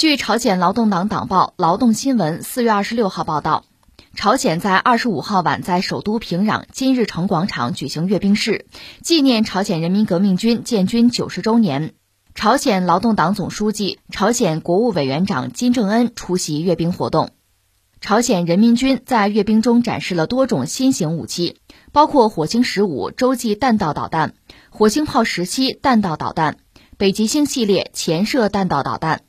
据朝鲜劳动党党报《劳动新闻》四月二十六号报道，朝鲜在二十五号晚在首都平壤金日成广场举行阅兵式，纪念朝鲜人民革命军建军九十周年。朝鲜劳动党总书记、朝鲜国务委员长金正恩出席阅兵活动。朝鲜人民军在阅兵中展示了多种新型武器，包括火星十五洲际弹道导弹、火星炮十七弹道导弹、北极星系列潜射弹道导弹。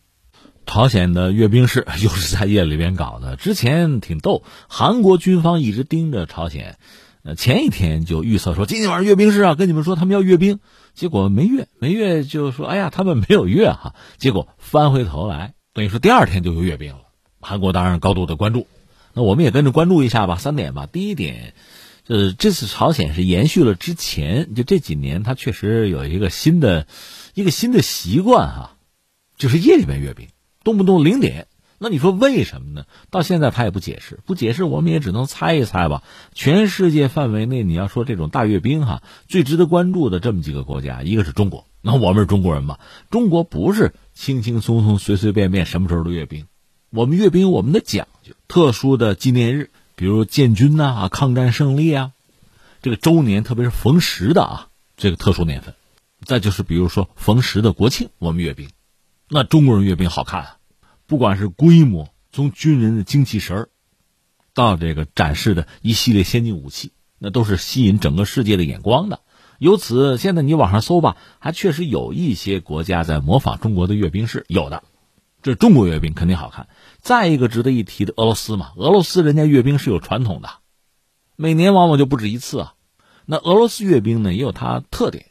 朝鲜的阅兵式 又是在夜里边搞的，之前挺逗，韩国军方一直盯着朝鲜，呃，前一天就预测说今天晚上阅兵式啊，跟你们说他们要阅兵，结果没阅，没阅就说哎呀他们没有阅哈，结果翻回头来，等于说第二天就有阅兵了。韩国当然高度的关注，那我们也跟着关注一下吧。三点吧，第一点，就是这次朝鲜是延续了之前就这几年，他确实有一个新的一个新的习惯哈，就是夜里边阅兵，动不动零点。那你说为什么呢？到现在他也不解释，不解释我们也只能猜一猜吧。全世界范围内，你要说这种大阅兵哈，最值得关注的这么几个国家，一个是中国，那我们是中国人嘛，中国不是轻轻松松、随随便便什么时候都阅兵。我们阅兵我们的讲究，特殊的纪念日，比如建军呐、啊抗战胜利啊，这个周年，特别是逢十的啊，这个特殊年份。再就是比如说逢十的国庆，我们阅兵，那中国人阅兵好看啊，不管是规模，从军人的精气神儿，到这个展示的一系列先进武器，那都是吸引整个世界的眼光的。由此，现在你网上搜吧，还确实有一些国家在模仿中国的阅兵式，有的。这中国阅兵肯定好看。再一个值得一提的，俄罗斯嘛，俄罗斯人家阅兵是有传统的，每年往往就不止一次啊。那俄罗斯阅兵呢，也有它特点，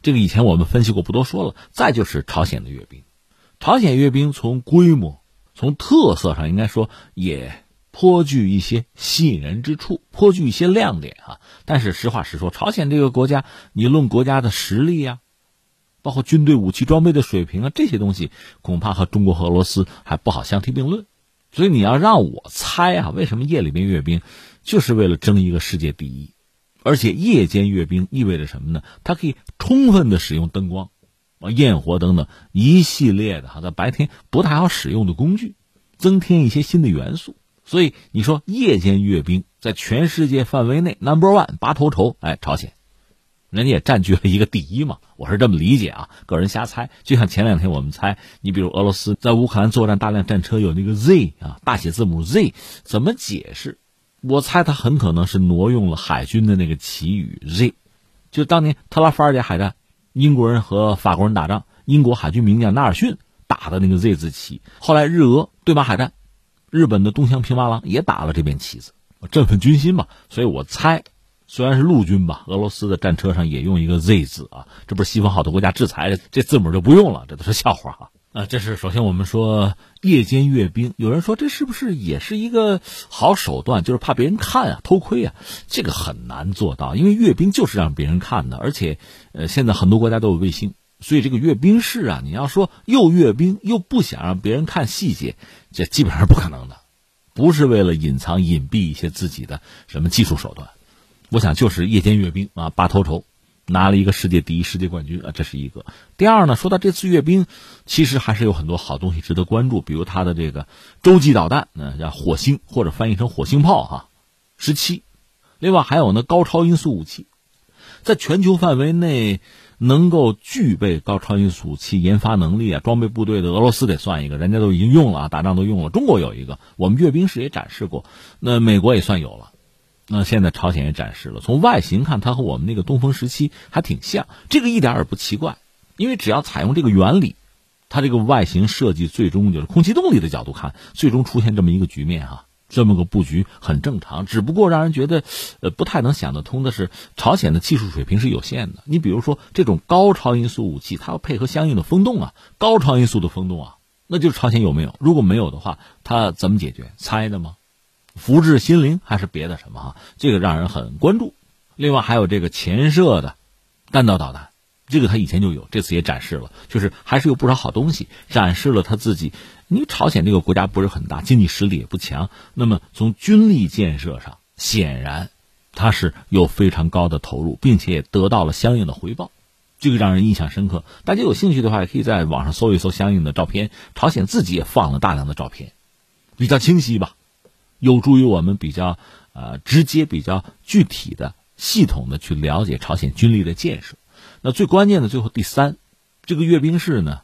这个以前我们分析过，不多说了。再就是朝鲜的阅兵，朝鲜阅兵从规模、从特色上，应该说也颇具一些吸引人之处，颇具一些亮点啊。但是实话实说，朝鲜这个国家，你论国家的实力呀。包括军队武器装备的水平啊，这些东西恐怕和中国和俄罗斯还不好相提并论。所以你要让我猜啊，为什么夜里边阅兵，就是为了争一个世界第一。而且夜间阅兵意味着什么呢？它可以充分的使用灯光、啊焰火等等一系列的哈，在白天不太好使用的工具，增添一些新的元素。所以你说夜间阅兵在全世界范围内 number one 拔头筹，哎，朝鲜。人家也占据了一个第一嘛，我是这么理解啊，个人瞎猜。就像前两天我们猜，你比如俄罗斯在乌克兰作战大量战车有那个 Z 啊，大写字母 Z，怎么解释？我猜他很可能是挪用了海军的那个旗语 Z，就当年特拉法尔加海战，英国人和法国人打仗，英国海军名将纳尔逊打的那个 Z 字旗。后来日俄对马海战，日本的东乡平八郎也打了这面旗子，振奋军心嘛。所以我猜。虽然是陆军吧，俄罗斯的战车上也用一个 Z 字啊，这不是西方好多国家制裁这字母就不用了，这都是笑话啊！啊，这是首先我们说夜间阅兵，有人说这是不是也是一个好手段，就是怕别人看啊，偷窥啊？这个很难做到，因为阅兵就是让别人看的，而且呃，现在很多国家都有卫星，所以这个阅兵式啊，你要说又阅兵又不想让别人看细节，这基本上不可能的，不是为了隐藏隐蔽一些自己的什么技术手段。我想就是夜间阅兵啊，拔头筹，拿了一个世界第一、世界冠军啊，这是一个。第二呢，说到这次阅兵，其实还是有很多好东西值得关注，比如它的这个洲际导弹，嗯叫火星或者翻译成火星炮哈，十七。另外还有呢，高超音速武器，在全球范围内能够具备高超音速武器研发能力啊，装备部队的俄罗斯得算一个，人家都已经用了啊，打仗都用了。中国有一个，我们阅兵时也展示过，那美国也算有了。那现在朝鲜也展示了，从外形看，它和我们那个东风十七还挺像，这个一点也不奇怪，因为只要采用这个原理，它这个外形设计最终就是空气动力的角度看，最终出现这么一个局面哈，这么个布局很正常。只不过让人觉得，呃，不太能想得通的是，朝鲜的技术水平是有限的。你比如说这种高超音速武器，它要配合相应的风洞啊，高超音速的风洞啊，那就是朝鲜有没有？如果没有的话，它怎么解决？猜的吗？福至心灵还是别的什么哈？这个让人很关注。另外还有这个潜射的弹道导弹，这个他以前就有，这次也展示了，就是还是有不少好东西展示了他自己。因为朝鲜这个国家不是很大，经济实力也不强，那么从军力建设上，显然他是有非常高的投入，并且也得到了相应的回报。这个让人印象深刻。大家有兴趣的话，也可以在网上搜一搜相应的照片。朝鲜自己也放了大量的照片，比较清晰吧，有助于我们比较呃直接、比较具体的、系统的去了解朝鲜军力的建设。那最关键的最后第三，这个阅兵式呢，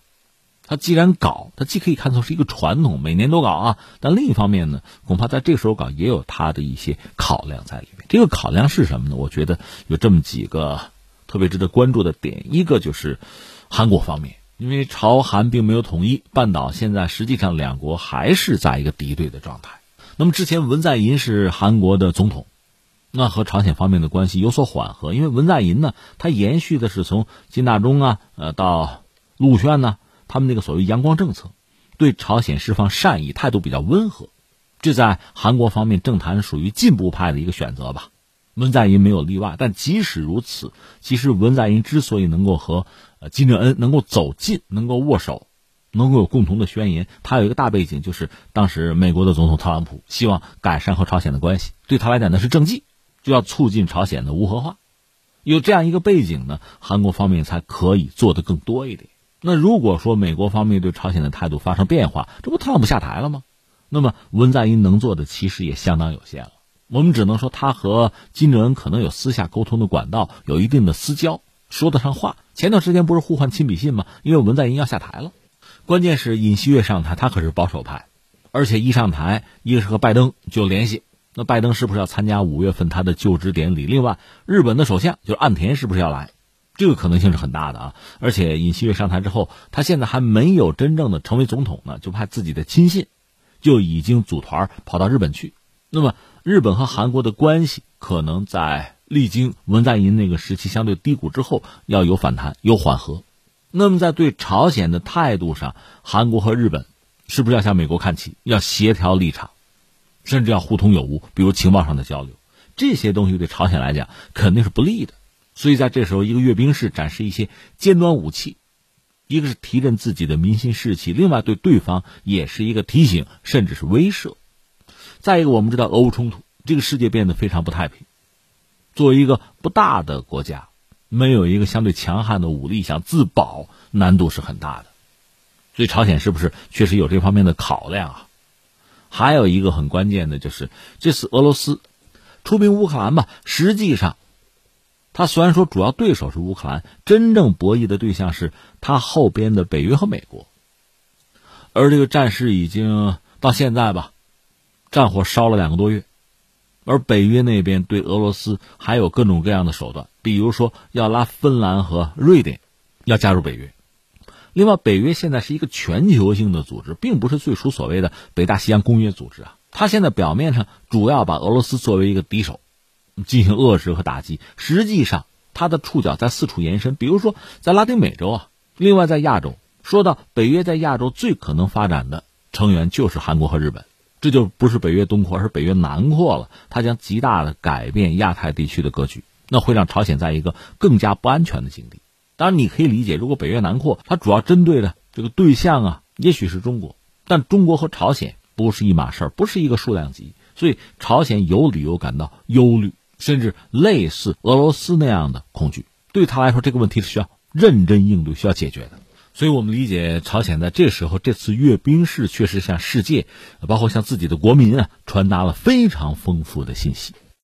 它既然搞，它既可以看作是一个传统，每年都搞啊。但另一方面呢，恐怕在这个时候搞也有它的一些考量在里面。这个考量是什么呢？我觉得有这么几个。特别值得关注的点，一个就是韩国方面，因为朝韩并没有统一，半岛现在实际上两国还是在一个敌对的状态。那么之前文在寅是韩国的总统，那和朝鲜方面的关系有所缓和，因为文在寅呢，他延续的是从金大中啊，呃到陆宣呢，他们那个所谓阳光政策，对朝鲜释放善意，态度比较温和，这在韩国方面政坛属于进步派的一个选择吧。文在寅没有例外，但即使如此，其实文在寅之所以能够和呃金正恩能够走近、能够握手、能够有共同的宣言，他有一个大背景，就是当时美国的总统特朗普希望改善和朝鲜的关系，对他来讲那是政绩，就要促进朝鲜的无核化。有这样一个背景呢，韩国方面才可以做得更多一点。那如果说美国方面对朝鲜的态度发生变化，这不特朗普下台了吗？那么文在寅能做的其实也相当有限了。我们只能说，他和金正恩可能有私下沟通的管道，有一定的私交，说得上话。前段时间不是互换亲笔信吗？因为文在寅要下台了，关键是尹锡悦上台，他可是保守派，而且一上台，一个是和拜登就联系，那拜登是不是要参加五月份他的就职典礼？另外，日本的首相就是岸田是不是要来？这个可能性是很大的啊！而且尹锡悦上台之后，他现在还没有真正的成为总统呢，就派自己的亲信就已经组团跑到日本去，那么。日本和韩国的关系可能在历经文在寅那个时期相对低谷之后要有反弹、有缓和。那么在对朝鲜的态度上，韩国和日本是不是要向美国看齐，要协调立场，甚至要互通有无，比如情报上的交流？这些东西对朝鲜来讲肯定是不利的。所以在这时候，一个阅兵式展示一些尖端武器，一个是提振自己的民心士气，另外对对方也是一个提醒，甚至是威慑。再一个，我们知道俄乌冲突，这个世界变得非常不太平。作为一个不大的国家，没有一个相对强悍的武力，想自保难度是很大的。所以，朝鲜是不是确实有这方面的考量啊？还有一个很关键的就是，这次俄罗斯出兵乌克兰吧，实际上，他虽然说主要对手是乌克兰，真正博弈的对象是他后边的北约和美国。而这个战事已经到现在吧。战火烧了两个多月，而北约那边对俄罗斯还有各种各样的手段，比如说要拉芬兰和瑞典要加入北约。另外，北约现在是一个全球性的组织，并不是最初所谓的北大西洋公约组织啊。它现在表面上主要把俄罗斯作为一个敌手进行遏制和打击，实际上它的触角在四处延伸，比如说在拉丁美洲啊，另外在亚洲。说到北约在亚洲最可能发展的成员就是韩国和日本。这就不是北约东扩，而是北约南扩了。它将极大的改变亚太地区的格局，那会让朝鲜在一个更加不安全的境地。当然，你可以理解，如果北约南扩，它主要针对的这个对象啊，也许是中国。但中国和朝鲜不是一码事儿，不是一个数量级，所以朝鲜有理由感到忧虑，甚至类似俄罗斯那样的恐惧。对他来说，这个问题是需要认真应对、需要解决的。所以我们理解，朝鲜在这时候这次阅兵式，确实向世界，包括向自己的国民啊，传达了非常丰富的信息。